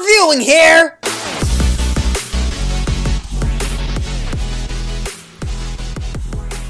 reviewing here!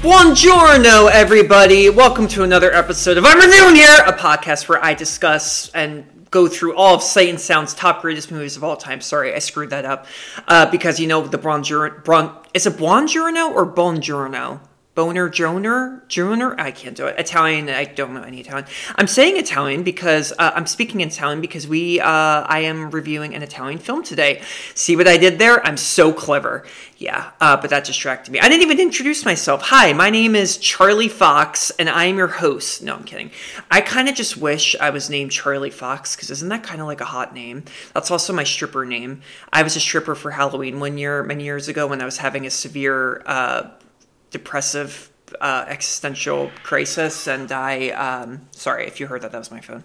Buongiorno, everybody. Welcome to another episode of I'm Reviewing Here, a podcast where I discuss and go through all of Sight and Sound's top greatest movies of all time. Sorry, I screwed that up. Uh, because, you know, the Buongiorno... Bon, is it Buongiorno or Buongiorno? Boner Joner? Joner? I can't do it. Italian, I don't know any Italian. I'm saying Italian because uh, I'm speaking in Italian because we, uh, I am reviewing an Italian film today. See what I did there? I'm so clever. Yeah, uh, but that distracted me. I didn't even introduce myself. Hi, my name is Charlie Fox and I am your host. No, I'm kidding. I kind of just wish I was named Charlie Fox because isn't that kind of like a hot name? That's also my stripper name. I was a stripper for Halloween one year, many years ago, when I was having a severe uh, depressive uh, existential crisis and i um, sorry if you heard that that was my phone.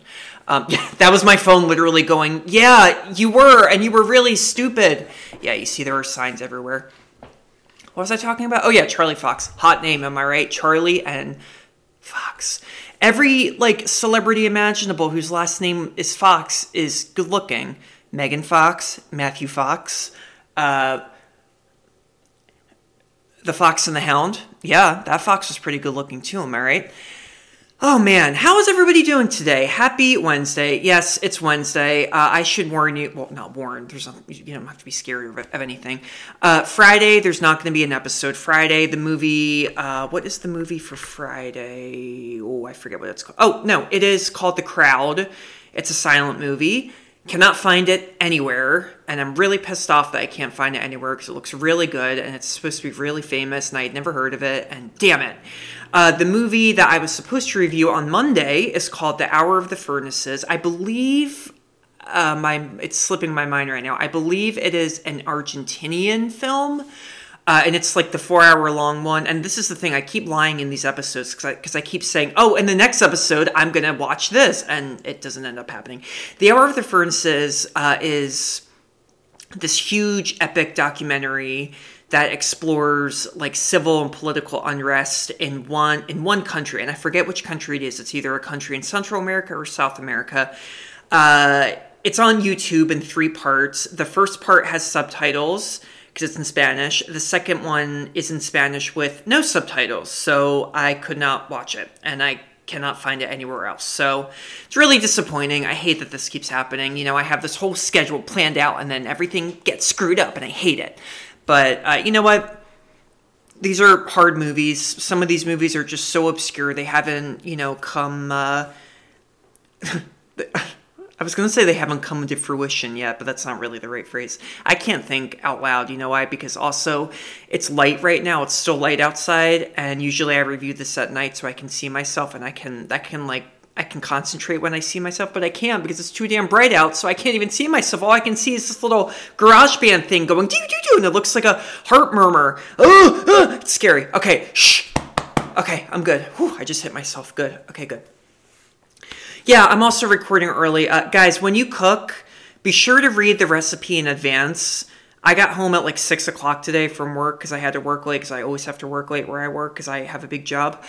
Um, that was my phone literally going yeah you were and you were really stupid. Yeah you see there are signs everywhere. What was i talking about? Oh yeah charlie fox. Hot name am i right? Charlie and fox. Every like celebrity imaginable whose last name is fox is good looking megan fox matthew fox uh, the Fox and the Hound. Yeah, that fox was pretty good looking too, am I right? Oh man, how is everybody doing today? Happy Wednesday. Yes, it's Wednesday. Uh, I should warn you. Well, not warn. There's no, you don't have to be scared of, of anything. Uh, Friday, there's not going to be an episode. Friday, the movie. Uh, what is the movie for Friday? Oh, I forget what it's called. Oh no, it is called The Crowd. It's a silent movie. Cannot find it anywhere, and I'm really pissed off that I can't find it anywhere because it looks really good and it's supposed to be really famous, and I had never heard of it, and damn it. Uh, the movie that I was supposed to review on Monday is called The Hour of the Furnaces. I believe uh, my it's slipping my mind right now. I believe it is an Argentinian film. Uh, and it's like the four hour long one. And this is the thing, I keep lying in these episodes because I, I, keep saying, oh, in the next episode, I'm going to watch this. And it doesn't end up happening. The Hour of the Furnaces uh, is this huge epic documentary that explores like civil and political unrest in one in one country and i forget which country it is it's either a country in central america or south america uh, it's on youtube in three parts the first part has subtitles because it's in Spanish. The second one is in Spanish with no subtitles, so I could not watch it, and I cannot find it anywhere else. So it's really disappointing. I hate that this keeps happening. You know, I have this whole schedule planned out, and then everything gets screwed up, and I hate it. But uh, you know what? These are hard movies. Some of these movies are just so obscure. They haven't, you know, come. Uh, I was going to say they haven't come to fruition yet, but that's not really the right phrase. I can't think out loud. You know why? Because also it's light right now. It's still light outside, and usually I review this at night so I can see myself and I can that can like I can concentrate when I see myself, but I can't because it's too damn bright out, so I can't even see myself. All I can see is this little garage band thing going doo doo doo, and it looks like a heart murmur. Oh, it's scary. Okay, shh. Okay, I'm good. Whew, I just hit myself. Good. Okay, good. Yeah, I'm also recording early. Uh, guys, when you cook, be sure to read the recipe in advance. I got home at like six o'clock today from work because I had to work late because I always have to work late where I work because I have a big job.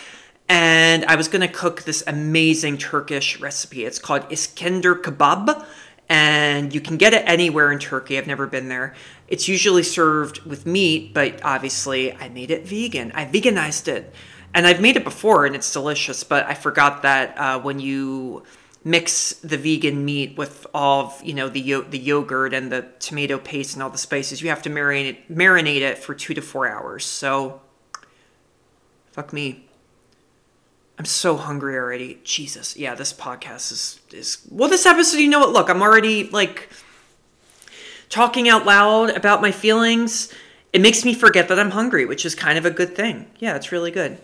And I was going to cook this amazing Turkish recipe. It's called Iskender kebab and you can get it anywhere in Turkey. I've never been there. It's usually served with meat, but obviously I made it vegan. I veganized it and I've made it before and it's delicious, but I forgot that uh, when you mix the vegan meat with all of, you know the yo- the yogurt and the tomato paste and all the spices, you have to marinate marinate it for two to four hours. So, fuck me. I'm so hungry already. Jesus, yeah, this podcast is is well. This episode, you know what? Look, I'm already like talking out loud about my feelings it makes me forget that I'm hungry, which is kind of a good thing. Yeah, it's really good.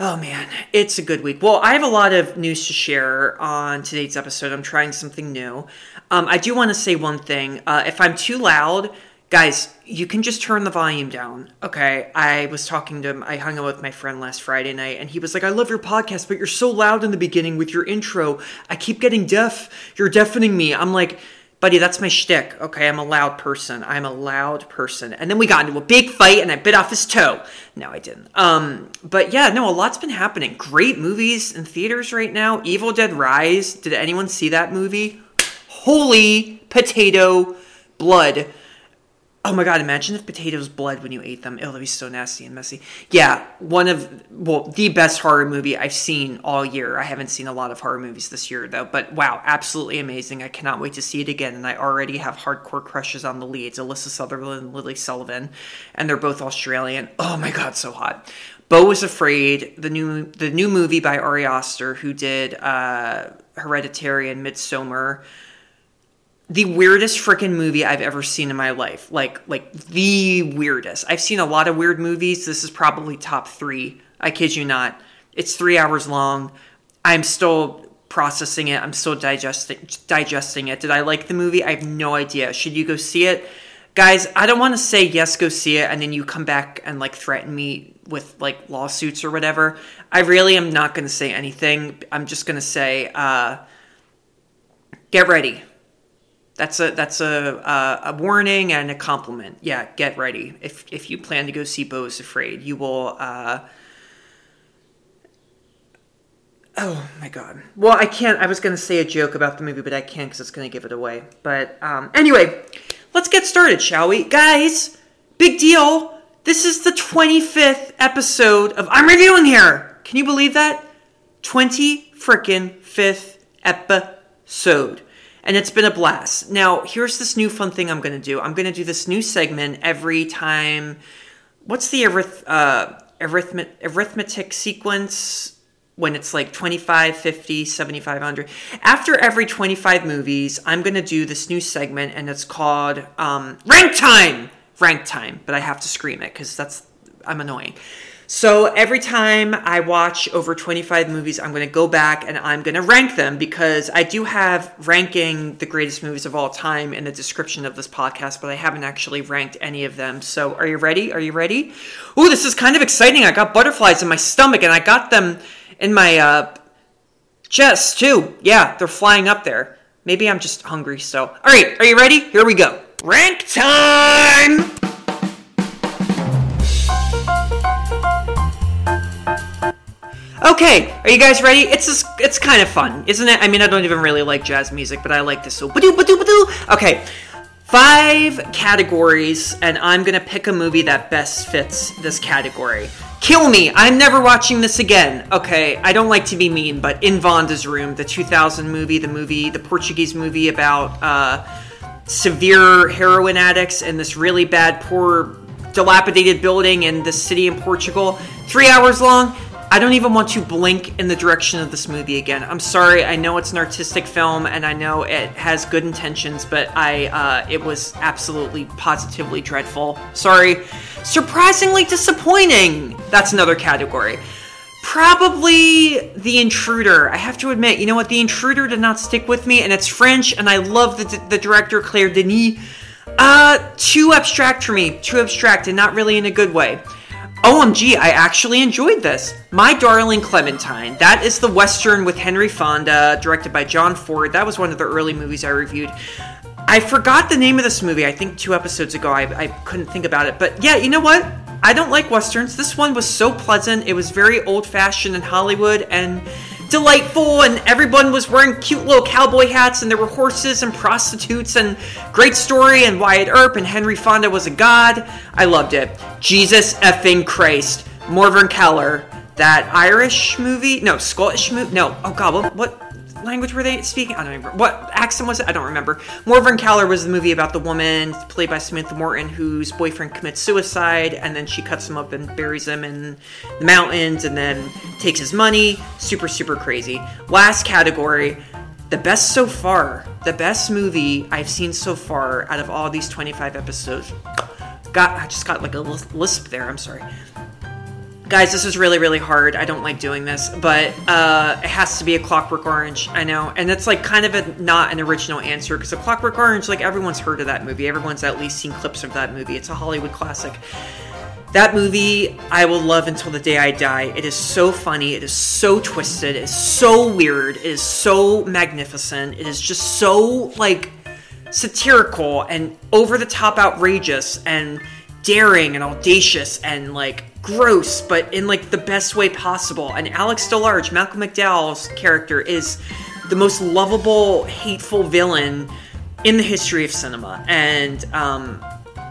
Oh man, it's a good week. Well, I have a lot of news to share on today's episode. I'm trying something new. Um, I do want to say one thing. Uh, if I'm too loud, guys, you can just turn the volume down. Okay. I was talking to him, I hung out with my friend last Friday night, and he was like, I love your podcast, but you're so loud in the beginning with your intro. I keep getting deaf. You're deafening me. I'm like, buddy, that's my shtick. Okay, I'm a loud person. I'm a loud person. And then we got into a big fight, and I bit off his toe. No, I didn't. Um, but yeah, no, a lot's been happening. Great movies in theaters right now. Evil Dead Rise. Did anyone see that movie? Holy potato blood. Oh my god, imagine if potatoes bled when you ate them. Oh, that'd be so nasty and messy. Yeah, one of, well, the best horror movie I've seen all year. I haven't seen a lot of horror movies this year, though, but wow, absolutely amazing. I cannot wait to see it again, and I already have hardcore crushes on the leads Alyssa Sutherland and Lily Sullivan, and they're both Australian. Oh my god, so hot. Beau was Afraid, the new the new movie by Ari Aster, who did uh, Hereditary and Midsommar the weirdest freaking movie I've ever seen in my life. Like like the weirdest. I've seen a lot of weird movies. This is probably top 3. I kid you not. It's 3 hours long. I'm still processing it. I'm still digesting digesting it. Did I like the movie? I have no idea. Should you go see it? Guys, I don't want to say yes, go see it, and then you come back and like threaten me with like lawsuits or whatever. I really am not going to say anything. I'm just going to say, uh, get ready that's a that's a, a, a warning and a compliment. Yeah, get ready. If if you plan to go see Beau is Afraid, you will. Uh, oh my god. Well, I can't. I was going to say a joke about the movie, but I can't because it's going to give it away. But um, anyway, let's get started, shall we, guys? Big deal. This is the 25th episode of I'm reviewing here. Can you believe that? 20 frickin' fifth episode and it's been a blast. Now, here's this new fun thing I'm going to do. I'm going to do this new segment every time. What's the arith- uh, arithmet- arithmetic sequence when it's like 25, 50, 7500? After every 25 movies, I'm going to do this new segment, and it's called um, Rank Time! Rank Time, but I have to scream it because that's I'm annoying. So every time I watch over 25 movies, I'm going to go back and I'm going to rank them because I do have ranking the greatest movies of all time in the description of this podcast, but I haven't actually ranked any of them. So are you ready? Are you ready? Ooh, this is kind of exciting. I got butterflies in my stomach and I got them in my uh, chest too. Yeah, they're flying up there. Maybe I'm just hungry So, All right, are you ready? Here we go. Rank time! Okay, are you guys ready? It's just, it's kind of fun, isn't it? I mean, I don't even really like jazz music, but I like this. So, badoo, badoo, badoo. Okay, five categories, and I'm gonna pick a movie that best fits this category. Kill me! I'm never watching this again. Okay, I don't like to be mean, but In Vanda's Room, the 2000 movie, the movie, the Portuguese movie about uh, severe heroin addicts in this really bad, poor, dilapidated building in the city in Portugal. Three hours long I don't even want to blink in the direction of this movie again. I'm sorry. I know it's an artistic film, and I know it has good intentions, but I uh, it was absolutely, positively dreadful. Sorry. Surprisingly disappointing. That's another category. Probably The Intruder. I have to admit, you know what? The Intruder did not stick with me, and it's French, and I love the, the director Claire Denis. Uh, too abstract for me. Too abstract, and not really in a good way. OMG, I actually enjoyed this. My Darling Clementine. That is the Western with Henry Fonda, directed by John Ford. That was one of the early movies I reviewed. I forgot the name of this movie, I think two episodes ago. I, I couldn't think about it. But yeah, you know what? I don't like Westerns. This one was so pleasant. It was very old fashioned in Hollywood and delightful and everyone was wearing cute little cowboy hats and there were horses and prostitutes and great story and Wyatt Earp and Henry Fonda was a god. I loved it. Jesus effing Christ. Morvern Callar. That Irish movie? No, Scottish movie? No. Oh god, what, what language were they speaking? I don't remember. What accent was it? I don't remember. Morvern Callar was the movie about the woman played by Samantha Morton whose boyfriend commits suicide and then she cuts him up and buries him in the mountains and then takes his money. Super, super crazy. Last category. The best so far, the best movie I've seen so far out of all these 25 episodes. Got, I just got like a lisp there. I'm sorry guys this is really really hard. I don't like doing this but uh, it has to be a clockwork orange i know. And it's like kind of a not an original answer because a clockwork orange like everyone's heard of that movie. Everyone's at least seen clips of that movie. It's a hollywood classic. That movie i will love until the day i die. It is so funny. It is so twisted. It is so weird. It is so magnificent. It is just so like satirical and over the top outrageous and daring and audacious and like gross, but in like the best way possible. And Alex DeLarge, Malcolm McDowell's character, is the most lovable, hateful villain in the history of cinema, and um,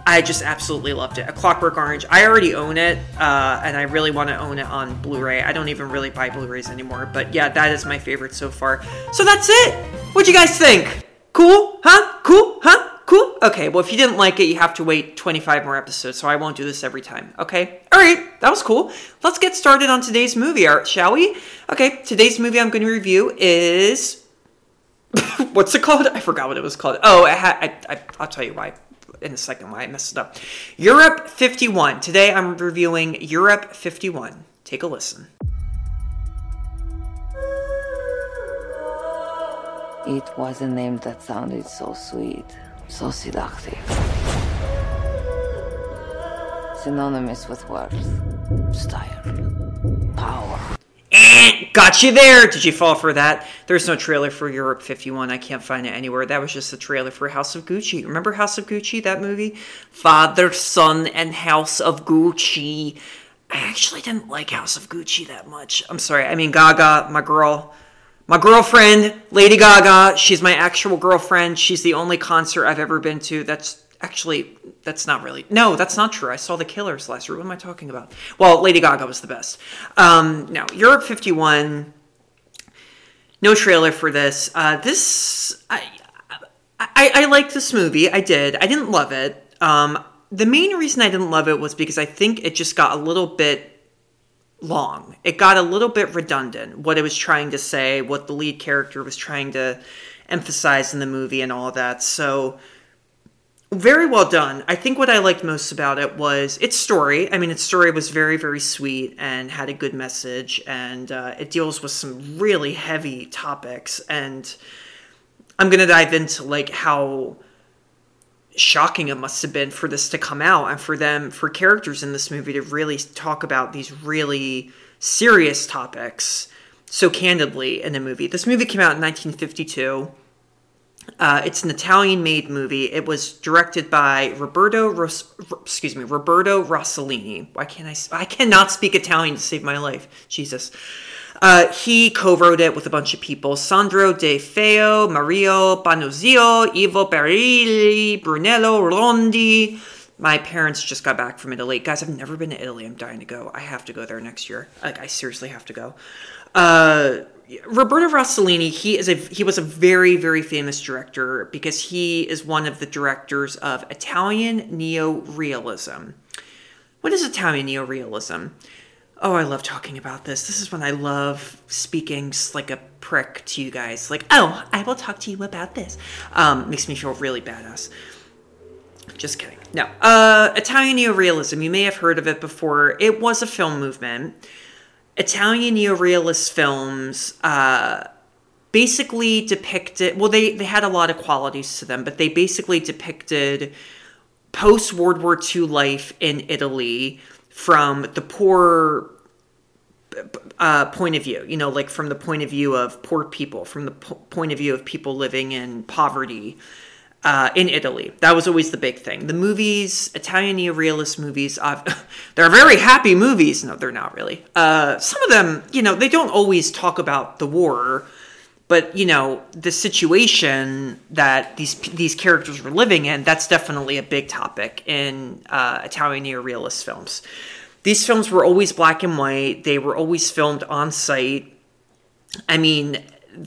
I just absolutely loved it. A Clockwork Orange. I already own it, uh, and I really want to own it on Blu-ray. I don't even really buy Blu-rays anymore, but yeah, that is my favorite so far. So that's it. What'd you guys think? Cool? Huh? Cool? Huh? Cool? Okay, well, if you didn't like it, you have to wait 25 more episodes, so I won't do this every time, okay? All right, that was cool. Let's get started on today's movie, art, shall we? Okay, today's movie I'm going to review is. What's it called? I forgot what it was called. Oh, I I, I'll tell you why in a second why I messed it up. Europe 51. Today I'm reviewing Europe 51. Take a listen. It was a name that sounded so sweet, so seductive. Synonymous with worth, style, power. Eh, got you there. Did you fall for that? There's no trailer for Europe 51. I can't find it anywhere. That was just the trailer for House of Gucci. Remember House of Gucci, that movie? Father, Son, and House of Gucci. I actually didn't like House of Gucci that much. I'm sorry. I mean, Gaga, my girl. My girlfriend, Lady Gaga, she's my actual girlfriend. She's the only concert I've ever been to. That's actually, that's not really, no, that's not true. I saw the Killers last year. What am I talking about? Well, Lady Gaga was the best. Um, no, Europe 51, no trailer for this. Uh, this, I, I, I liked this movie. I did. I didn't love it. Um, the main reason I didn't love it was because I think it just got a little bit long. It got a little bit redundant, what it was trying to say, what the lead character was trying to emphasize in the movie, and all that. So, very well done. I think what I liked most about it was its story. I mean, its story was very, very sweet and had a good message, and uh, it deals with some really heavy topics. And I'm going to dive into like how shocking it must have been for this to come out and for them for characters in this movie to really talk about these really serious topics so candidly in the movie. This movie came out in 1952 uh, it's an italian-made movie. It was directed by roberto Ros- excuse me roberto rossellini. Why can't i i cannot speak italian to save my life. Jesus uh, he co-wrote it with a bunch of people: Sandro De Feo, Mario Pannunzio, Ivo Perilli, Brunello Rondi. My parents just got back from Italy. Guys, I've never been to Italy. I'm dying to go. I have to go there next year. Like, I seriously have to go. Uh, Roberto Rossellini, he is a he was a very very famous director because he is one of the directors of Italian neo-realism. What is Italian neo-realism? Oh, I love talking about this. This is when I love speaking like a prick to you guys. Like, oh, I will talk to you about this. Um, makes me feel really badass. Just kidding. No. Uh, Italian neorealism. You may have heard of it before. It was a film movement. Italian neorealist films uh, basically depicted. Well, they they had a lot of qualities to them, but they basically depicted post World War II life in Italy from the poor uh, point of view, you know, like from the point of view of poor people, from the po- point of view of people living in poverty uh, in Italy. That was always the big thing. The movies, Italian neorealist movies, uh, they're very happy movies. No, they're not really. Uh, some of them, you know, they don't always talk about the war, but you know, the situation that these these characters were living in. That's definitely a big topic in uh, Italian neorealist films. These films were always black and white. They were always filmed on site. I mean,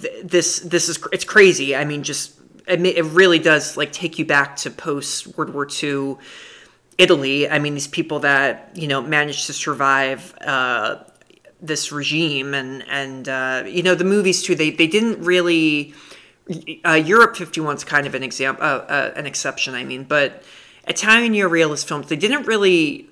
th- this this is it's crazy. I mean, just it, really does like take you back to post World War II Italy. I mean, these people that you know managed to survive uh, this regime, and and uh, you know the movies too. They they didn't really. Uh, Europe 51 is kind of an example, uh, uh, an exception. I mean, but Italian neorealist films they didn't really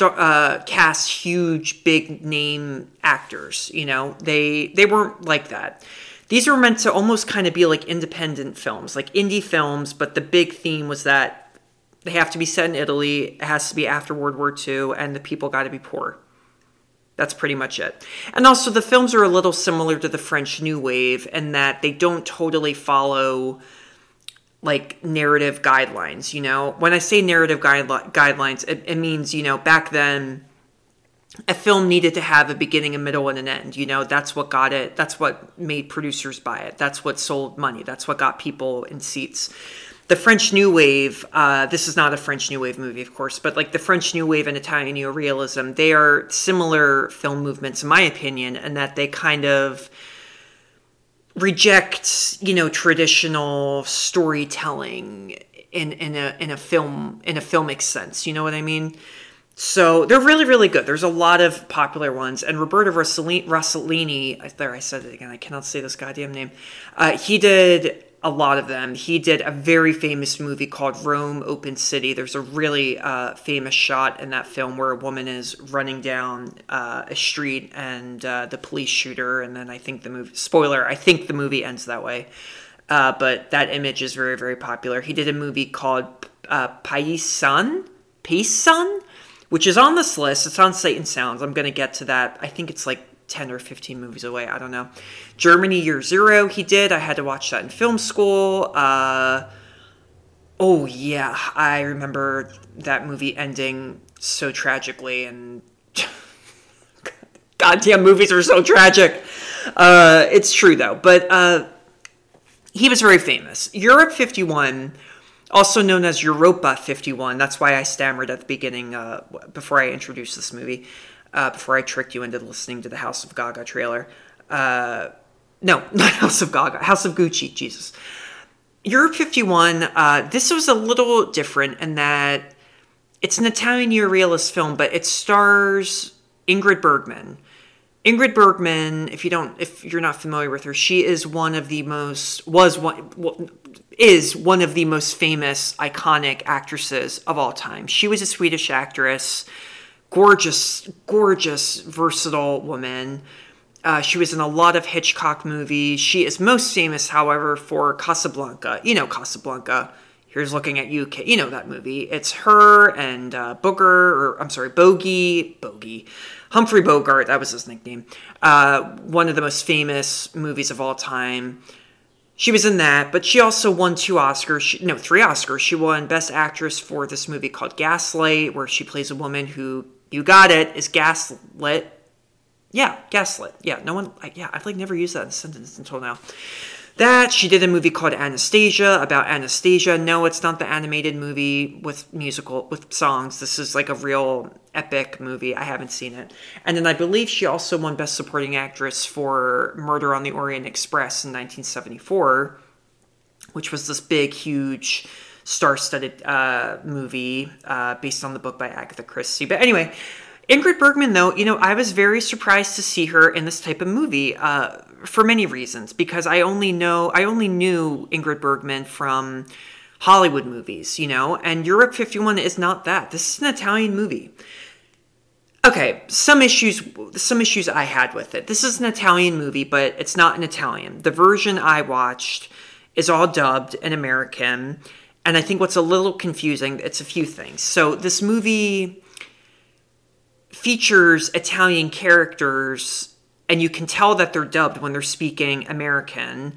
uh, cast huge big name actors you know they they weren't like that these were meant to almost kind of be like independent films like indie films but the big theme was that they have to be set in italy it has to be after world war ii and the people got to be poor that's pretty much it and also the films are a little similar to the french new wave in that they don't totally follow like narrative guidelines you know when i say narrative guide- guidelines it, it means you know back then a film needed to have a beginning, a middle, and an end. You know, that's what got it. That's what made producers buy it. That's what sold money. That's what got people in seats. The French New Wave, uh, this is not a French New Wave movie, of course, but like the French New Wave and Italian Neorealism, they are similar film movements, in my opinion, and that they kind of reject, you know, traditional storytelling in in a in a film in a filmic sense. You know what I mean? So they're really, really good. There's a lot of popular ones, and Roberto Rossellini, Rossellini there I said it again. I cannot say this goddamn name. Uh, he did a lot of them. He did a very famous movie called Rome Open City. There's a really uh, famous shot in that film where a woman is running down uh, a street and uh, the police shoot her, and then I think the movie spoiler. I think the movie ends that way. Uh, but that image is very, very popular. He did a movie called uh, Paisan, Paisan, which is on this list. It's on Sight and Sounds. I'm going to get to that. I think it's like 10 or 15 movies away. I don't know. Germany Year Zero, he did. I had to watch that in film school. Uh, oh, yeah. I remember that movie ending so tragically, and goddamn movies are so tragic. Uh, it's true, though. But uh, he was very famous. Europe 51 also known as Europa 51. That's why I stammered at the beginning uh, before I introduced this movie uh, before I tricked you into listening to the House of Gaga trailer. Uh, no, not House of Gaga, House of Gucci, Jesus. Europe 51, uh, this was a little different in that it's an Italian neorealist film, but it stars Ingrid Bergman. Ingrid Bergman, if you don't, if you're not familiar with her, she is one of the most was one is one of the most famous, iconic actresses of all time. She was a Swedish actress gorgeous, gorgeous, versatile woman. Uh, she was in a lot of Hitchcock movies. She is most famous, however, for Casablanca. You know Casablanca. Here's looking at you. You know that movie. It's her and uh, Booger, or I'm sorry, Bogey, Bogey, Humphrey Bogart. That was his nickname. Uh, one of the most famous movies of all time. She was in that, but she also won two Oscars. She, no, three Oscars. She won Best Actress for this movie called Gaslight, where she plays a woman who you got it. Is gaslit. Yeah, gaslit. Yeah, no one. I, yeah, I've like never used that sentence until now. That she did a movie called Anastasia about Anastasia. No, it's not the animated movie with musical with songs. This is like a real epic movie. I haven't seen it. And then I believe she also won Best Supporting Actress for Murder on the Orient Express in 1974, which was this big, huge star-studded uh, movie uh, based on the book by Agatha Christie. But anyway, Ingrid Bergman, though, you know, I was very surprised to see her in this type of movie uh, for many reasons. Because I only know, I only knew Ingrid Bergman from Hollywood movies, you know, and Europe 51 is not that. This is an Italian movie. Okay, some issues some issues I had with it. This is an Italian movie, but it's not an Italian. The version I watched is all dubbed in American and I think what's a little confusing, it's a few things. So this movie features Italian characters, and you can tell that they're dubbed when they're speaking American.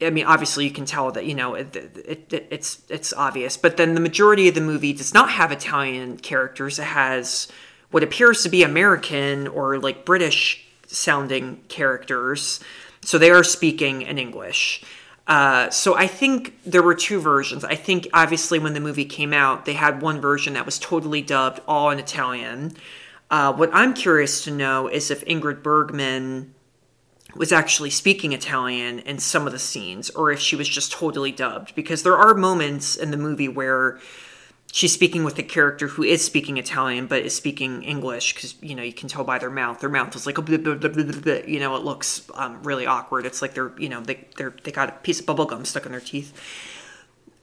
I mean, obviously, you can tell that you know it, it, it, it's it's obvious. But then the majority of the movie does not have Italian characters. It has what appears to be American or like British sounding characters. So they are speaking in English. Uh, so I think there were two versions. I think obviously when the movie came out, they had one version that was totally dubbed all in Italian. Uh, what I'm curious to know is if Ingrid Bergman was actually speaking Italian in some of the scenes, or if she was just totally dubbed. Because there are moments in the movie where she's speaking with a character who is speaking Italian but is speaking English because you know you can tell by their mouth. Their mouth is like blah, blah, blah, you know it looks um, really awkward. It's like they're you know they they they got a piece of bubble gum stuck in their teeth.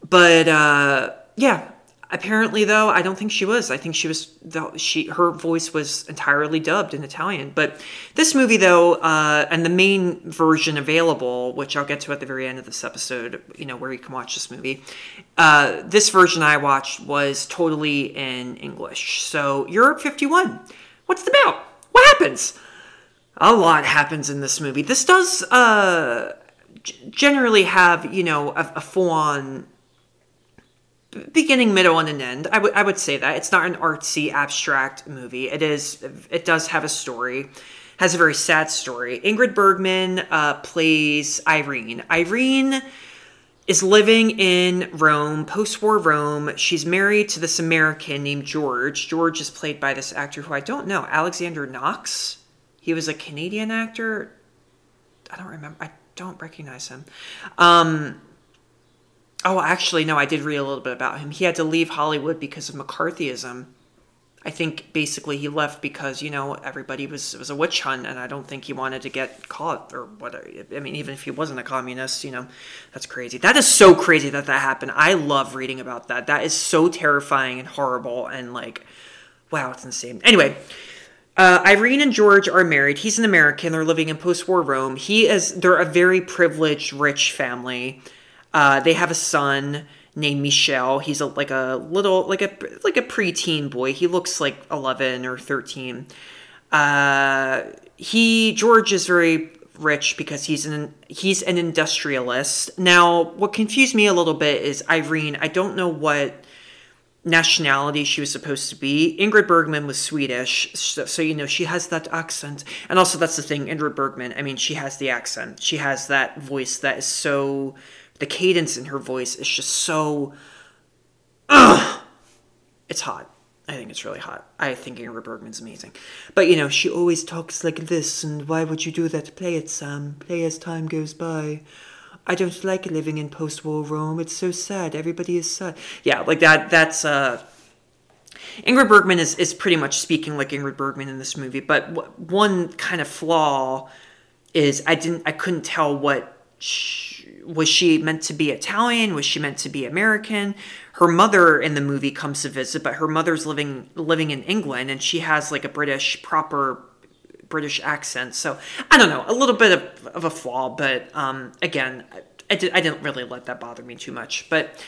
But uh, yeah, Apparently, though, I don't think she was. I think she was. She her voice was entirely dubbed in Italian. But this movie, though, uh, and the main version available, which I'll get to at the very end of this episode, you know, where you can watch this movie. Uh, this version I watched was totally in English. So Europe fifty one. What's it about? What happens? A lot happens in this movie. This does uh, generally have, you know, a, a full on beginning, middle, and an end. I would I would say that it's not an artsy, abstract movie. It is. It does have a story. Has a very sad story. Ingrid Bergman uh, plays Irene. Irene is living in Rome, post-war Rome. She's married to this American named George. George is played by this actor who I don't know, Alexander Knox. He was a Canadian actor. I don't remember. I don't recognize him. Um, oh, actually, no. I did read a little bit about him. He had to leave Hollywood because of McCarthyism. I think basically he left because you know everybody was was a witch hunt, and I don't think he wanted to get caught or whatever. I mean, even if he wasn't a communist, you know, that's crazy. That is so crazy that that happened. I love reading about that. That is so terrifying and horrible, and like, wow, it's insane. Anyway. Uh, Irene and George are married. He's an American. They're living in post-war Rome. He is. They're a very privileged, rich family. Uh, they have a son named Michel. He's a, like a little like a like a preteen boy. He looks like 11 or 13. Uh, he George is very rich because he's an he's an industrialist. Now, what confused me a little bit is Irene. I don't know what nationality she was supposed to be. Ingrid Bergman was Swedish, so, so, you know she has that accent. And also that's the thing, Ingrid Bergman. I mean, she has the accent. She has that voice that is so the cadence in her voice is just so. It's hot. I think it's really hot. I think Ingrid Bergman's amazing. But you know, she always talks like this, and why would you do that? Play it, Sam. Play as time goes by. I don't like living in post-war Rome. It's so sad. Everybody is sad. Yeah, like that. That's uh. Ingrid Bergman is is pretty much speaking like Ingrid Bergman in this movie. But w- one kind of flaw is I didn't I couldn't tell what. Was she meant to be Italian? Was she meant to be American? Her mother in the movie comes to visit, but her mother's living living in England, and she has like a British proper British accent. So I don't know, a little bit of, of a flaw, but um, again, I, I, did, I didn't really let that bother me too much. But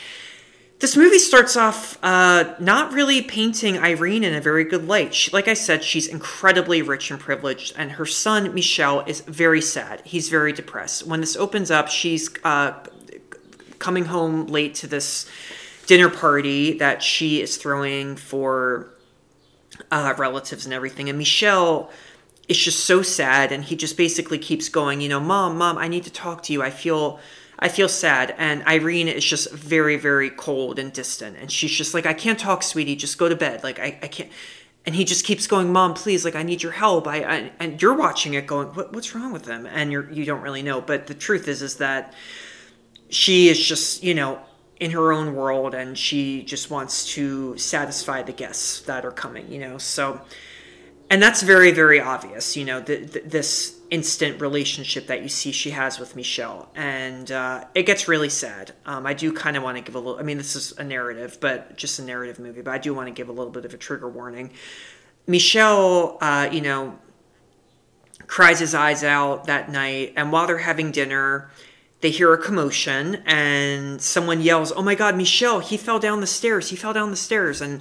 this movie starts off uh, not really painting Irene in a very good light. She, like I said, she's incredibly rich and privileged, and her son, Michel, is very sad. He's very depressed. When this opens up, she's uh, coming home late to this dinner party that she is throwing for uh, relatives and everything. And Michel is just so sad, and he just basically keeps going, you know, Mom, Mom, I need to talk to you. I feel I feel sad. And Irene is just very, very cold and distant. And she's just like, I can't talk, sweetie. Just go to bed. Like, I, I can't. And he just keeps going, Mom, please, like, I need your help. I, I and you're watching it going, what, what's wrong with him? And you're, you don't really know. But the truth is, is that she is just, you know, in her own world and she just wants to satisfy the guests that are coming, you know. So, and that's very, very obvious, you know, the, the, this instant relationship that you see she has with michel and uh, it gets really sad. Um, I do kind of want to give a little. I mean, this is a narrative, but just a narrative movie. But I do want to give a little bit of a trigger warning. michel uh, you know, cries his eyes out that night, and while they're having dinner, they hear a commotion, and someone yells, "Oh my God, michel He fell down the stairs! He fell down the stairs!" and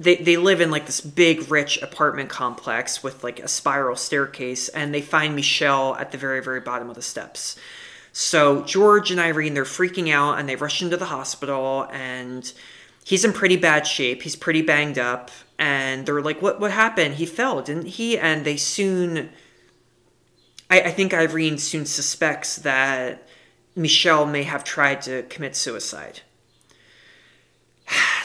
they, they live in like this big rich apartment complex with like a spiral staircase and they find michel at the very very bottom of the steps. So george and irene they're freaking out and they rush into the hospital and he's in pretty bad shape. He's pretty banged up and they're like what what happened? He fell didn't he? And they soon I, I think irene soon suspects that michel may have tried to commit suicide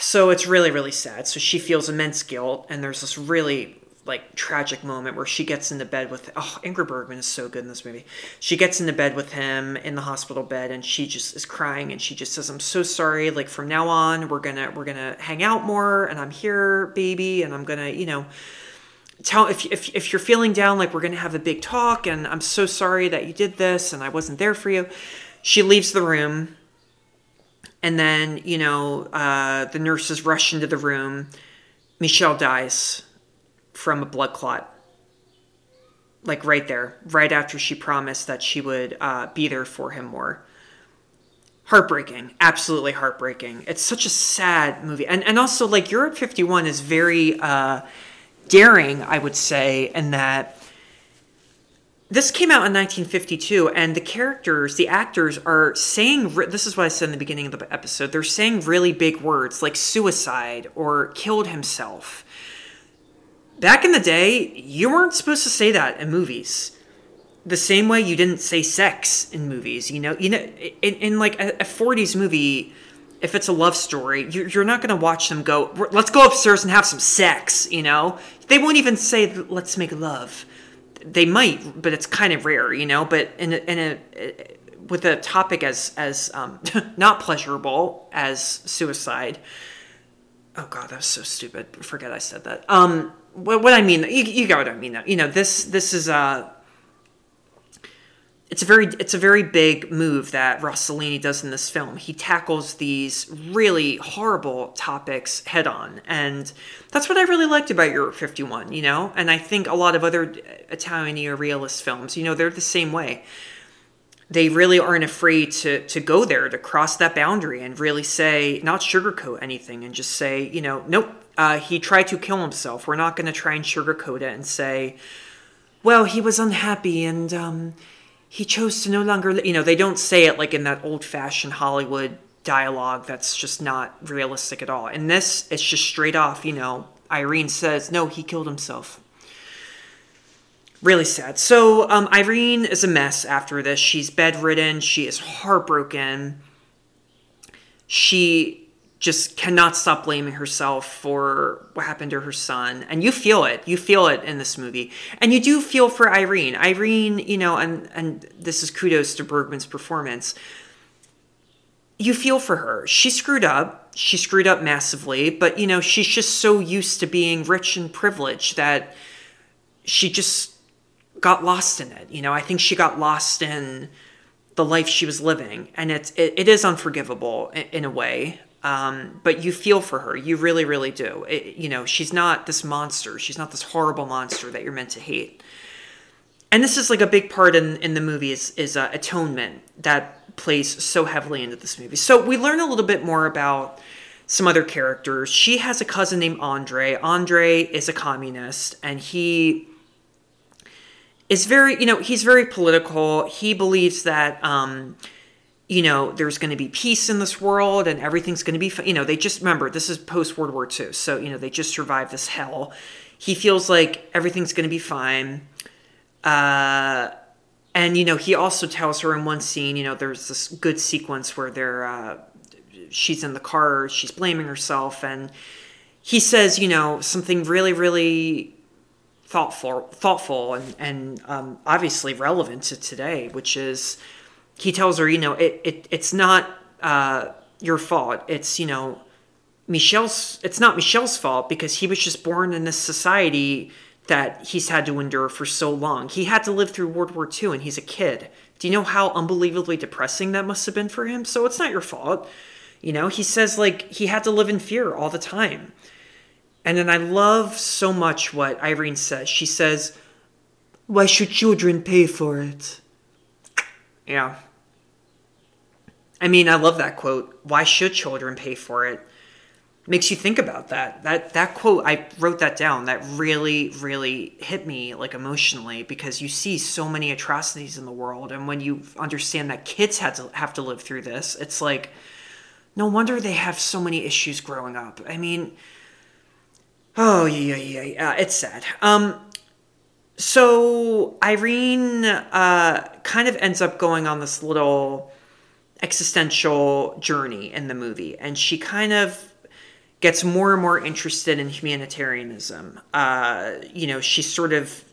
so it's really really sad so she feels immense guilt and there's this really like tragic moment where she gets into bed with oh Ingrid Bergman is so good in this movie. She gets into bed with him in the hospital bed and she just is crying and she just says I'm so sorry like from now on we're going to we're going to hang out more and I'm here baby and I'm going to you know tell if, if if you're feeling down like we're going to have a big talk and I'm so sorry that you did this and I wasn't there for you. She leaves the room and then, you know, uh, the nurses rush into the room. Michel dies from a blood clot. Like right there, right after she promised that she would uh, be there for him more. Heartbreaking, absolutely heartbreaking. It's such a sad movie. And, and also, like, Europe 51 is very uh, daring, I would say, in that this came out in 1952 and the characters the actors are saying this is what i said in the beginning of the episode they're saying really big words like suicide or killed himself. Back in the day you weren't supposed to say that in movies. The same way you didn't say sex in movies you know you know in, in like a, a 40s movie if it's a love story you're, you're not going to watch them go let's go upstairs and have some sex you know? They won't even say let's make love they might, but it's kind of rare, you know. But in a, in a with a topic as as um, not pleasurable as suicide. Oh God, that was so stupid. Forget I said that. Um, what, what I mean, you, you got what I mean. You know, this this is a it's a very it's a very big move that Rossellini does in this film. He tackles these really horrible topics head on, and that's what I really liked about Europe 51. You know, and I think a lot of other Italian neorealist films, you know, they're the same way. They really aren't afraid to to go there to cross that boundary and really say not sugarcoat anything and just say, you know, nope, uh, he tried to kill himself. We're not going to try and sugarcoat it and say, well, he was unhappy and. Um, he chose to no longer, you know, they don't say it like in that old fashioned Hollywood dialogue that's just not realistic at all. In this, it's just straight off, you know, Irene says, no, he killed himself. Really sad. So, um, Irene is a mess after this. She's bedridden. She is heartbroken. She just cannot stop blaming herself for what happened to her son. And you feel it. You feel it in this movie. And you do feel for Irene. Irene, you know, and and this is kudos to Bergman's performance. You feel for her. She screwed up. She screwed up massively, but you know, she's just so used to being rich and privileged that she just got lost in it. You know, I think she got lost in the life she was living and it's it, it is unforgivable in, in a way um, but you feel for her. You really, really do. It, you know, she's not this monster. She's not this horrible monster that you're meant to hate. And this is like a big part in, in the movie is, is uh, atonement that plays so heavily into this movie. So we learn a little bit more about some other characters. She has a cousin named Andre. Andre is a communist and he is very, you know, he's very political. He believes that, um, you know, there's going to be peace in this world and everything's going to be, you know, they just remember this is post World War II. So, you know, they just survived this hell. He feels like everything's going to be fine. Uh, and, you know, he also tells her in one scene, you know, there's this good sequence where they're, uh, she's in the car, she's blaming herself. And he says, you know, something really, really thoughtful, thoughtful and, and um, obviously relevant to today, which is, he tells her, you know, it, it it's not uh, your fault. It's you know, Michel's. It's not Michel's fault because he was just born in this society that he's had to endure for so long. He had to live through World War II and he's a kid. Do you know how unbelievably depressing that must have been for him? So it's not your fault. You know, he says like he had to live in fear all the time. And then I love so much what Irene says. She says, Why should children pay for it? Yeah. I mean, I love that quote. Why should children pay for it? Makes you think about that. That that quote, I wrote that down. That really, really hit me like emotionally because you see so many atrocities in the world, and when you understand that kids had to have to live through this, it's like, no wonder they have so many issues growing up. I mean, oh yeah, yeah, yeah. It's sad. Um, so Irene uh, kind of ends up going on this little existential journey in the movie, and she kind of gets more and more interested in humanitarianism. Uh, you know, she sort of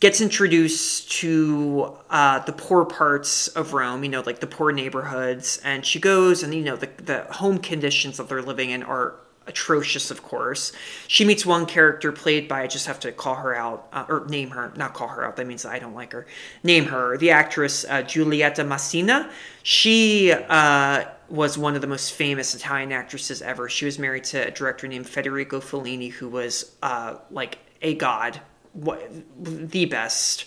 gets introduced to uh, the poor parts of Rome, you know, like the poor neighborhoods, and she goes and you know the the home conditions that they're living in are atrocious, of course. She meets one character played by, I just have to call her out, uh, or name her, not call her out, that means I don't like her. Name her, the actress uh, Giulietta Masina. She uh, was one of the most famous Italian actresses ever. She was married to a director named Federico Fellini, who was uh, like a god, what, the best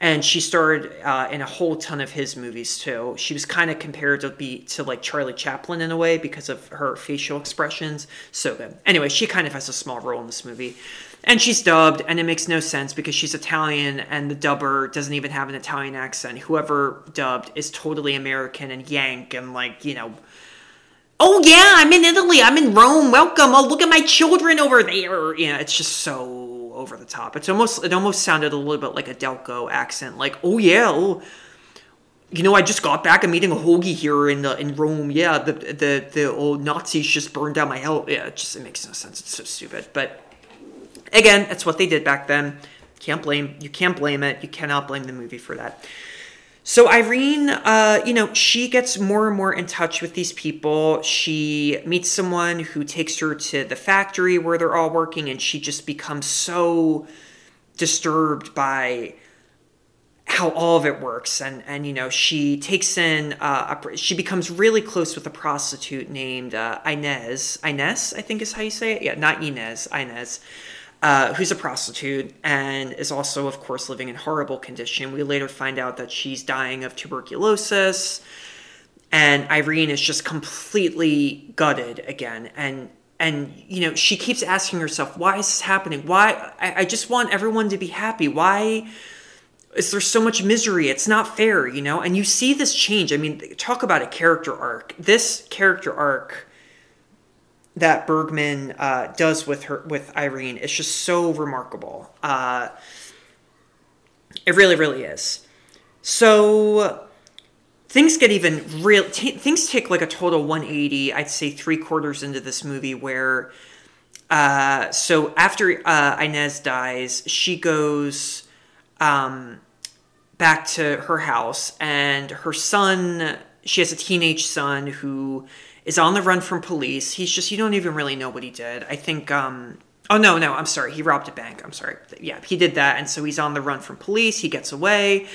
and she starred uh, in a whole ton of his movies too. She was kind of compared to be to like Charlie Chaplin in a way because of her facial expressions. So good. Anyway, she kind of has a small role in this movie. And she's dubbed, and it makes no sense because she's Italian, and the dubber doesn't even have an Italian accent. Whoever dubbed is totally American and Yank, and like, you know, oh yeah, I'm in Italy, I'm in Rome, welcome, oh look at my children over there. Yeah, it's just so over the top. It's almost, it almost sounded a little bit like a Delco accent, like, oh yeah, oh, you know, I just got back. I'm eating a hoagie here in the, in Rome. Yeah, the the the old Nazis just burned down my house. Yeah, it just it makes no sense. It's so stupid. But again, that's what they did back then. Can't blame you. Can't blame it. You cannot blame the movie for that. So Irene, uh, you know, she gets more and more in touch with these people. She meets someone who takes her to the factory where they're all working, and she just becomes so disturbed by how all of it works. And and you know she takes in uh, a, she becomes really close with a prostitute named uh, Inez. Inez I think is how you say it? Yeah not Inez Inez uh, who's a prostitute and is also of course living in horrible condition. We later find out that she's dying of tuberculosis and Irene is just completely gutted again. And and you know she keeps asking herself why is this happening? Why I, I just want everyone to be happy. Why is there so much misery? It's not fair you know? And you see this change. I mean talk about a character arc. This character arc that bergman uh, does with her with irene. Is just so remarkable. Uh, it really really is. So things get even real t- things take like a total 180 i'd say three quarters into this movie where uh, so after uh, inez dies she goes um, back to her house, and her son, she has a teenage son who is on the run from police. He's just, you don't even really know what he did. I think, um, oh no, no, I'm sorry. He robbed a bank. I'm sorry. Yeah, he did that. And so he's on the run from police. He gets away.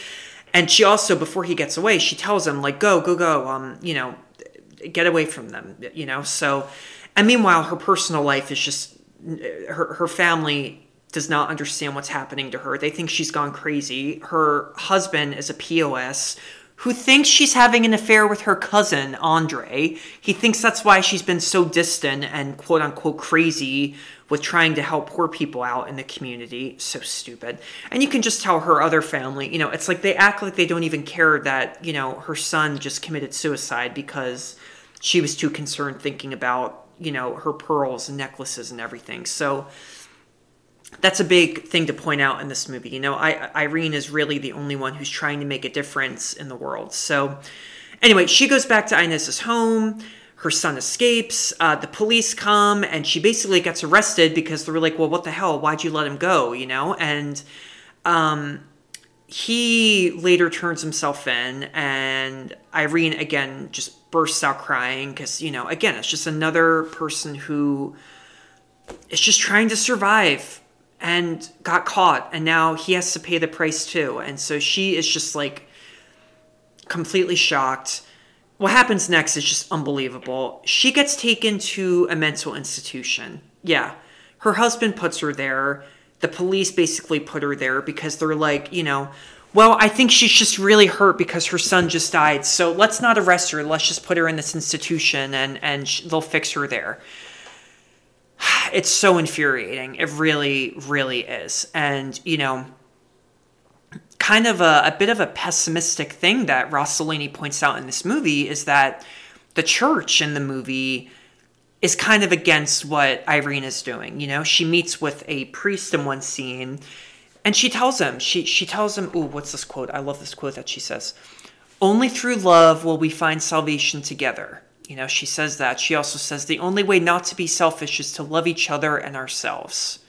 And she also, before he gets away, she tells him, like, go, go, go, um, you know, get away from them, you know? So, and meanwhile, her personal life is just, her, her family does not understand what's happening to her. They think she's gone crazy. Her husband is a POS who thinks she's having an affair with her cousin, Andre. He thinks that's why she's been so distant and quote unquote crazy with trying to help poor people out in the community. So stupid. And you can just tell her other family, you know, it's like they act like they don't even care that, you know, her son just committed suicide because she was too concerned thinking about, you know, her pearls and necklaces and everything. So, that's a big thing to point out in this movie. You know, I, Irene is really the only one who's trying to make a difference in the world. So, anyway, she goes back to Inez's home. Her son escapes. Uh, the police come, and she basically gets arrested because they're like, "Well, what the hell? Why'd you let him go?" You know, and um, he later turns himself in, and Irene again just bursts out crying because you know, again, it's just another person who is just trying to survive and got caught and now he has to pay the price too. And so she is just like completely shocked. What happens next is just unbelievable. She gets taken to a mental institution. Yeah. Her husband puts her there. The police basically put her there because they're like you know well i think she's just really hurt because her son just died so let's not arrest her. Let's just put her in this institution and and they'll fix her there it's so infuriating. It really, really is. And, you know, kind of a, a bit of a pessimistic thing that Rossellini points out in this movie is that the church in the movie is kind of against what Irene is doing. You know, she meets with a priest in one scene and she tells him, she, she tells him, ooh, what's this quote? I love this quote that she says. Only through love will we find salvation together. You know, she says that. She also says the only way not to be selfish is to love each other and ourselves.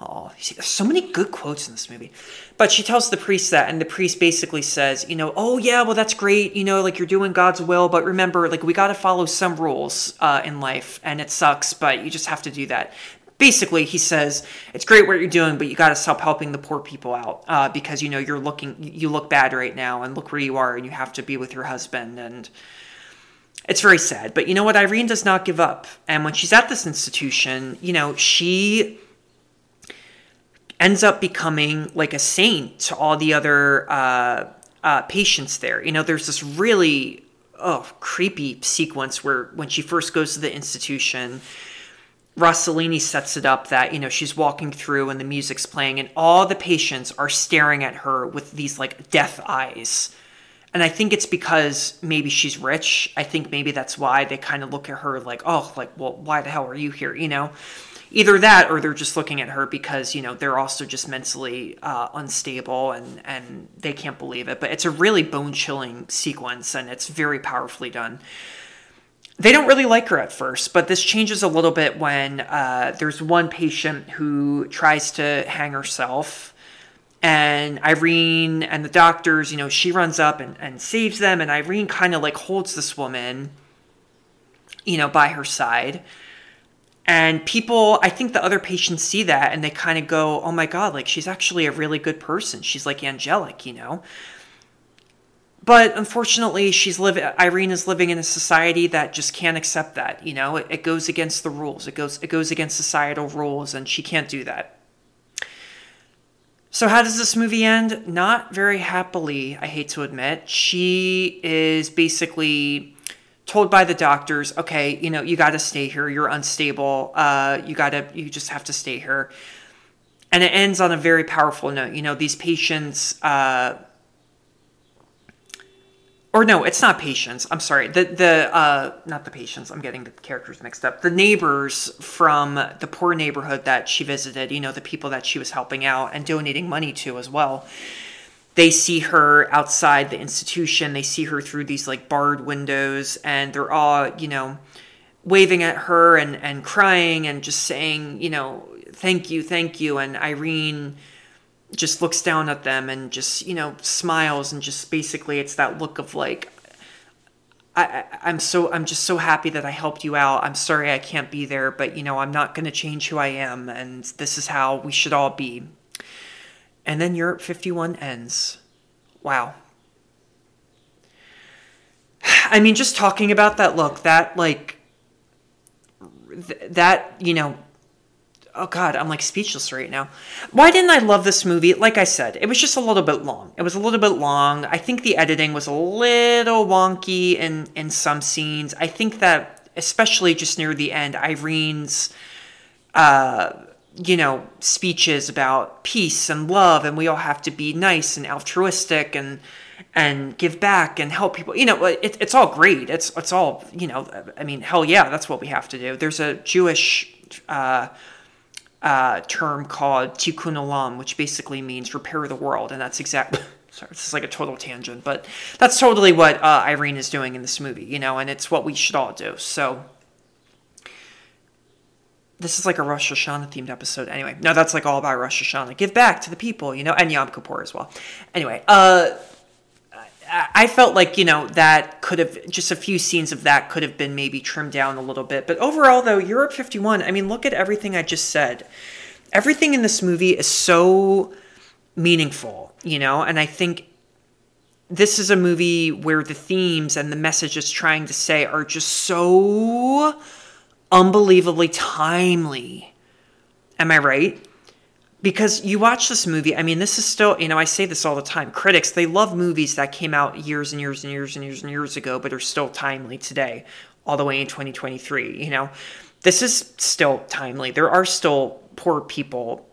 Oh, see, there's so many good quotes in this movie. But she tells the priest that, and the priest basically says, you know, oh yeah, well that's great, you know, like you're doing God's will, but remember, like we got to follow some rules uh, in life, and it sucks, but you just have to do that. Basically, he says it's great what you're doing, but you got to stop helping the poor people out uh, because you know you're looking, you look bad right now, and look where you are, and you have to be with your husband, and it's very sad. But you know what? Irene does not give up. And when she's at this institution, you know, she ends up becoming like a saint to all the other uh, uh, patients there. You know, there's this really oh creepy sequence where when she first goes to the institution, Rossellini sets it up that, you know, she's walking through and the music's playing and all the patients are staring at her with these like death eyes. And I think it's because maybe she's rich. I think maybe that's why they kind of look at her like, oh, like, well, why the hell are you here? You know? Either that or they're just looking at her because, you know, they're also just mentally uh, unstable and, and they can't believe it. But it's a really bone chilling sequence and it's very powerfully done they don't really like her at first, but this changes a little bit when uh, there's one patient who tries to hang herself. And Irene and the doctors, you know, she runs up and, and saves them. And Irene kind of like holds this woman, you know, by her side. And people, I think the other patients see that and they kind of go, oh my God, like she's actually a really good person. She's like angelic, you know? but unfortunately she's living irene is living in a society that just can't accept that you know it, it, goes against the rules it goes it goes against societal rules and she can't do that so how does this movie end? Not very happily i hate to admit. She is basically told by the doctors okay you know you got to stay here. You're unstable. Uh, you got to you just have to stay here. And it ends on a very powerful note. You know these patients uh, or no, it's not patients. I'm sorry. The the uh, not the patients. I'm getting the characters mixed up. The neighbors from the poor neighborhood that she visited. You know, the people that she was helping out and donating money to as well. They see her outside the institution. They see her through these like barred windows, and they're all you know waving at her and and crying and just saying you know thank you, thank you. And Irene just looks down at them and just you know smiles and just basically it's that look of like I, I'm so I'm just so happy that I helped you out. I'm sorry I can't be there, but you know I'm not going to change who I am, and this is how we should all be. And then Europe 51 ends. Wow. I mean, just talking about that look, that like, th- that you know, oh god i'm like speechless right now. Why didn't i love this movie? Like i said it was just a little bit long. It was a little bit long. I think the editing was a little wonky in in some scenes. I think that especially just near the end irene's uh you know speeches about peace and love and we all have to be nice and altruistic and and give back and help people. You know it, it's all great it's it's all you know i mean hell yeah that's what we have to do. There's a jewish uh uh, term called tikkun olam, which basically means repair the world, and that's exactly. Sorry, this is like a total tangent, but that's totally what uh, Irene is doing in this movie, you know, and it's what we should all do. So this is like a Rosh Hashanah themed episode. Anyway, no, that's like all about Rosh Hashanah. Give back to the people, you know, and Yom Kippur as well. Anyway, uh, I felt like, you know, that could have, just a few scenes of that could have been maybe trimmed down a little bit. But overall, though, Europe 51, I mean, look at everything I just said. Everything in this movie is so meaningful, you know, and I think this is a movie where the themes and the message messages trying to say are just so unbelievably timely. Am I right? Because you watch this movie i mean this is still you know i say this all the time critics they love movies that came out years and years and years and years and years ago but are still timely today all the way in 2023 you know? This is still timely. There are still poor people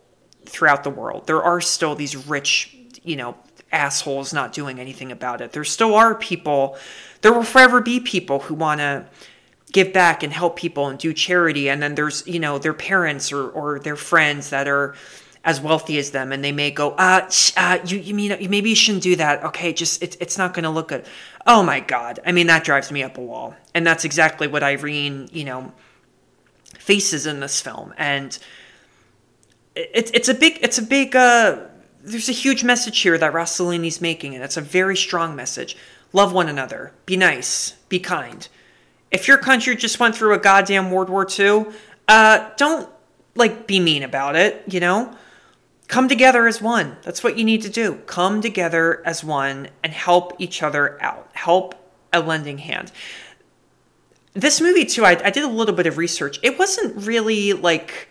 throughout the world. There are still these rich you know assholes not doing anything about it. There still are people there will forever be people who want to give back and help people and do charity and then there's you know their parents or or their friends that are as wealthy as them and they may go uh, uh you, you mean maybe you shouldn't do that. Okay just it, it's not going to look good. Oh my god. I mean that drives me up a wall. And that's exactly what irene you know faces in this film. And it's it's a big it's a big uh there's a huge message here that Rossellini's making and it's a very strong message. Love one another. Be nice. Be kind. If your country just went through a goddamn world war ii uh don't like be mean about it you know Come together as one. That's what you need to do. Come together as one and help each other out. Help a lending hand. This movie, too, I, I did a little bit of research. It wasn't really like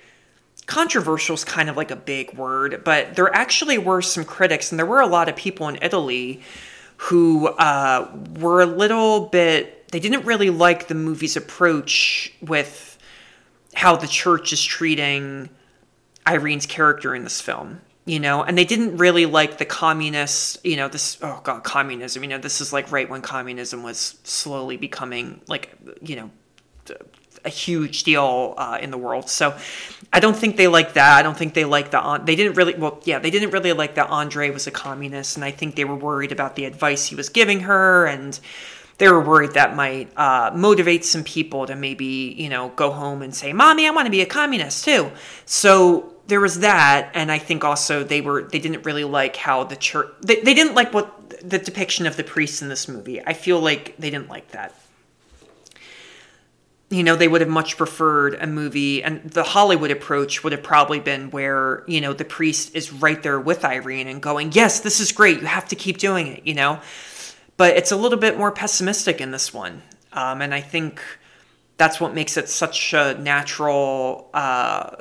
controversial is kind of like a big word, but there actually were some critics, and there were a lot of people in Italy who uh, were a little bit, they didn't really like the movie's approach with how the church is treating Irene's character in this film you know? And they didn't really like the communist you know this oh god communism you know this is like right when communism was slowly becoming like you know a huge deal uh, in the world. So i don't think they like that. I don't think they like the they didn't really well yeah they didn't really like that andre was a communist and i think they were worried about the advice he was giving her and they were worried that might uh, motivate some people to maybe you know go home and say mommy i want to be a communist too. So there was that and i think also they were they didn't really like how the church they, they didn't like what the depiction of the priests in this movie. I feel like they didn't like that. You know they would have much preferred a movie and the hollywood approach would have probably been where you know the priest is right there with irene and going yes this is great you have to keep doing it you know? But it's a little bit more pessimistic in this one um, and i think that's what makes it such a natural uh,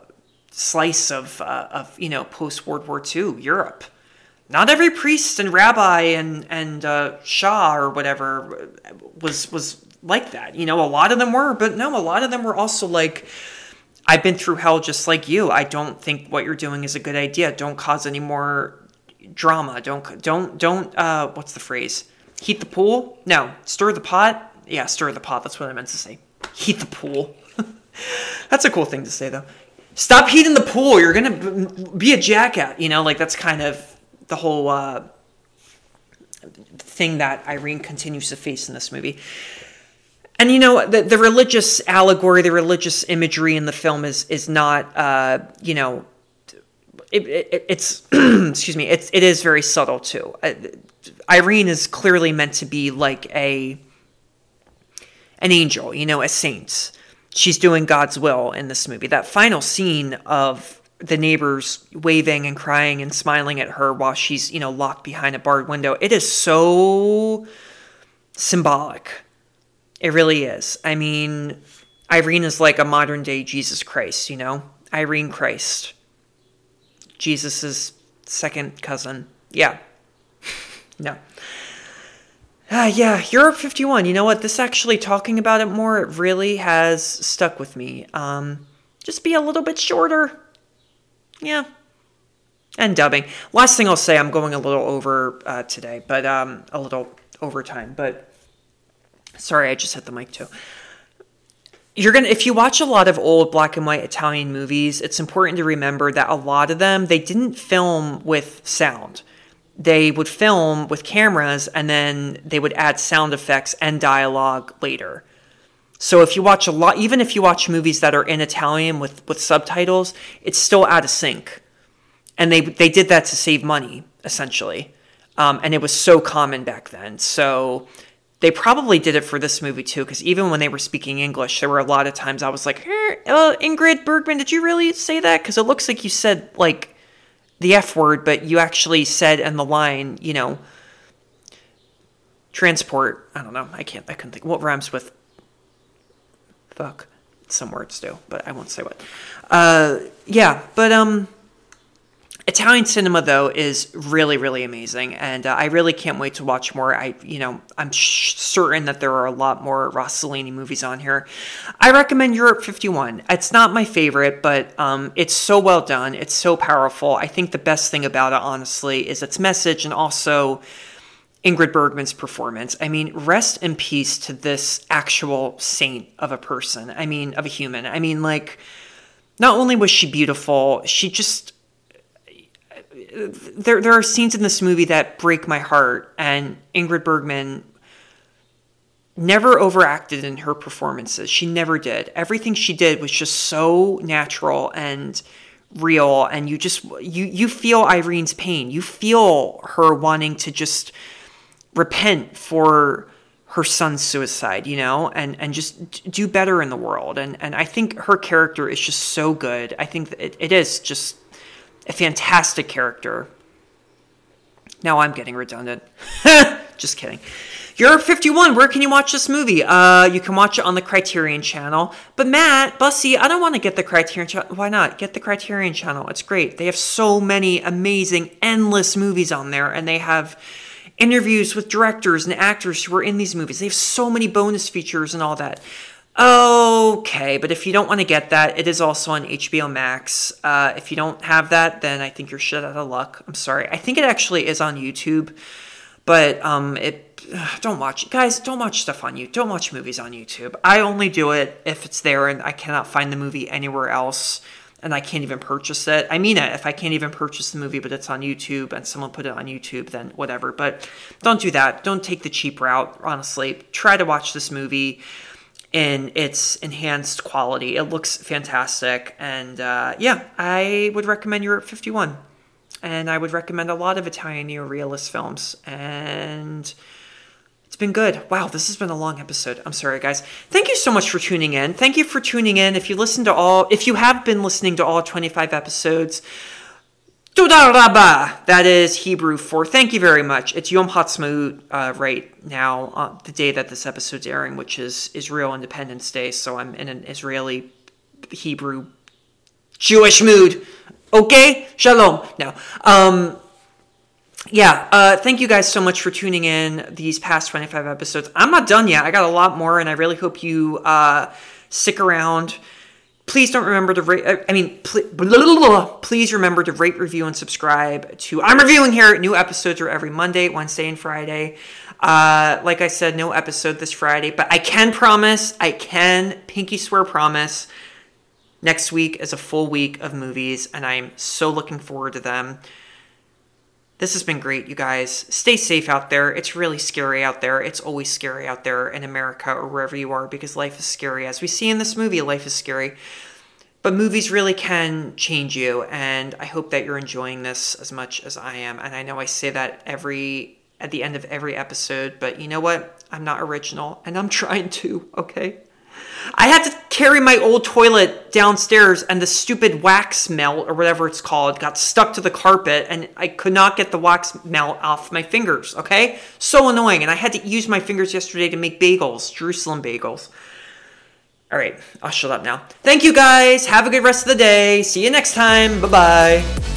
slice of, uh, of you know, post World War II Europe. Not every priest and rabbi and and uh, Shah or whatever was was like that. You know, a lot of them were, but no, a lot of them were also like, I've been through hell just like you. I don't think what you're doing is a good idea. Don't cause any more drama. Don't don't don't. Uh, what's the phrase? Heat the pool? No, stir the pot. Yeah, stir the pot. That's what I meant to say. Heat the pool. That's a cool thing to say, though stop heating the pool. You're gonna be a jackass. You know, like that's kind of the whole uh, thing that Irene continues to face in this movie. And you know the the religious allegory, the religious imagery in the film is is not uh, you know it, it, it's excuse me it's it is very subtle too. Uh, Irene is clearly meant to be like a an angel, you know, a saint she's doing God's will in this movie. That final scene of the neighbors waving and crying and smiling at her while she's, you know, locked behind a barred window. It is so symbolic. It really is. I mean, Irene is like a modern day Jesus Christ, you know? Irene Christ. Jesus's second cousin. Yeah. no. Uh, yeah, Europe 51. You know what? This actually, talking about it more, it really has stuck with me. Um, just be a little bit shorter. Yeah. And dubbing. Last thing I'll say, I'm going a little over uh, today, but um, a little overtime. But sorry, I just hit the mic too. You're gonna if you watch a lot of old black and white Italian movies, it's important to remember that a lot of them they didn't film with sound they would film with cameras and then they would add sound effects and dialogue later. So if you watch a lot, even if you watch movies that are in Italian with, with subtitles, it's still out of sync. And they, they did that to save money, essentially. Um, and it was so common back then. So they probably did it for this movie too, because even when they were speaking English, there were a lot of times I was like, eh, uh, Ingrid Bergman, did you really say that? Because it looks like you said like the F word, but you actually said in the line, you know, transport. I don't know. I can't. I couldn't think. What rhymes with fuck? Some words do, but I won't say what. Uh, yeah, but um, Italian cinema though is really really amazing, and uh, I really can't wait to watch more. I you know I'm sh- certain that there are a lot more Rossellini movies on here. I recommend Europe 51. It's not my favorite, but um, it's so well done. It's so powerful. I think the best thing about it, honestly, is its message and also. Ingrid Bergman's performance. I mean, rest in peace to this actual saint of a person. I mean, of a human. I mean, like, not only was she beautiful, she just there there are scenes in this movie that break my heart, and Ingrid Bergman never overacted in her performances. She never did. Everything she did was just so natural and real and you just you you feel Irene's pain. You feel her wanting to just repent for her son's suicide, you know, and and just do better in the world. And and I think her character is just so good. I think it, it is just a fantastic character. Now I'm getting redundant. Just kidding. Europe 51, where can you watch this movie? Uh, you can watch it on the Criterion channel. But Matt, Bussy, I don't want to get the Criterion channel. Why not? Get the Criterion channel. It's great. They have so many amazing, endless movies on there, and they have interviews with directors and actors who are in these movies. They have so many bonus features and all that. Okay, but if you don't want to get that, it is also on HBO Max. Uh, if you don't have that, then I think you're shit out of luck. I'm sorry. I think it actually is on YouTube, but um, it don't watch guys. Don't watch stuff on you. Don't watch movies on YouTube. I only do it if it's there and I cannot find the movie anywhere else, and I can't even purchase it. I mean it. If I can't even purchase the movie, but it's on YouTube and someone put it on YouTube, then whatever. But don't do that. Don't take the cheap route. Honestly, try to watch this movie in its enhanced quality. It looks fantastic. And uh, yeah, I would recommend Europe 51. And I would recommend a lot of Italian neorealist films. And it's been good. Wow, this has been a long episode. I'm sorry, guys. Thank you so much for tuning in. Thank you for tuning in. If you listen to all, if you have been listening to all 25 episodes, Toda Rabba. That is Hebrew for thank you very much. It's Yom Ha'atzmaut uh, right now, uh, the day that this episode's airing, which is Israel Independence Day. So I'm in an Israeli Hebrew Jewish mood. Okay, shalom. No. Um, yeah, uh, thank you guys so much for tuning in these past 25 episodes. I'm not done yet. I got a lot more, and I really hope you uh, stick around please don't remember to rate. I mean, please remember to rate, review, and subscribe to. I'm reviewing here. New episodes are every Monday, Wednesday, and Friday. Uh, like I said, no episode this Friday, but I can promise. I can pinky swear promise. Next week is a full week of movies, and I'm so looking forward to them. This has been great, you guys. Stay safe out there. It's really scary out there. It's always scary out there in America or wherever you are because life is scary. As we see in this movie, life is scary. But movies really can change you, and I hope that you're enjoying this as much as I am. And I know I say that every at the end of every episode, but you know what? I'm not original, and I'm trying to, okay? I had to carry my old toilet downstairs, and the stupid wax melt or whatever it's called got stuck to the carpet, and I could not get the wax melt off my fingers. Okay, so annoying. And I had to use my fingers yesterday to make bagels, Jerusalem bagels. All right, I'll shut up now. Thank you guys. Have a good rest of the day. See you next time. Bye bye.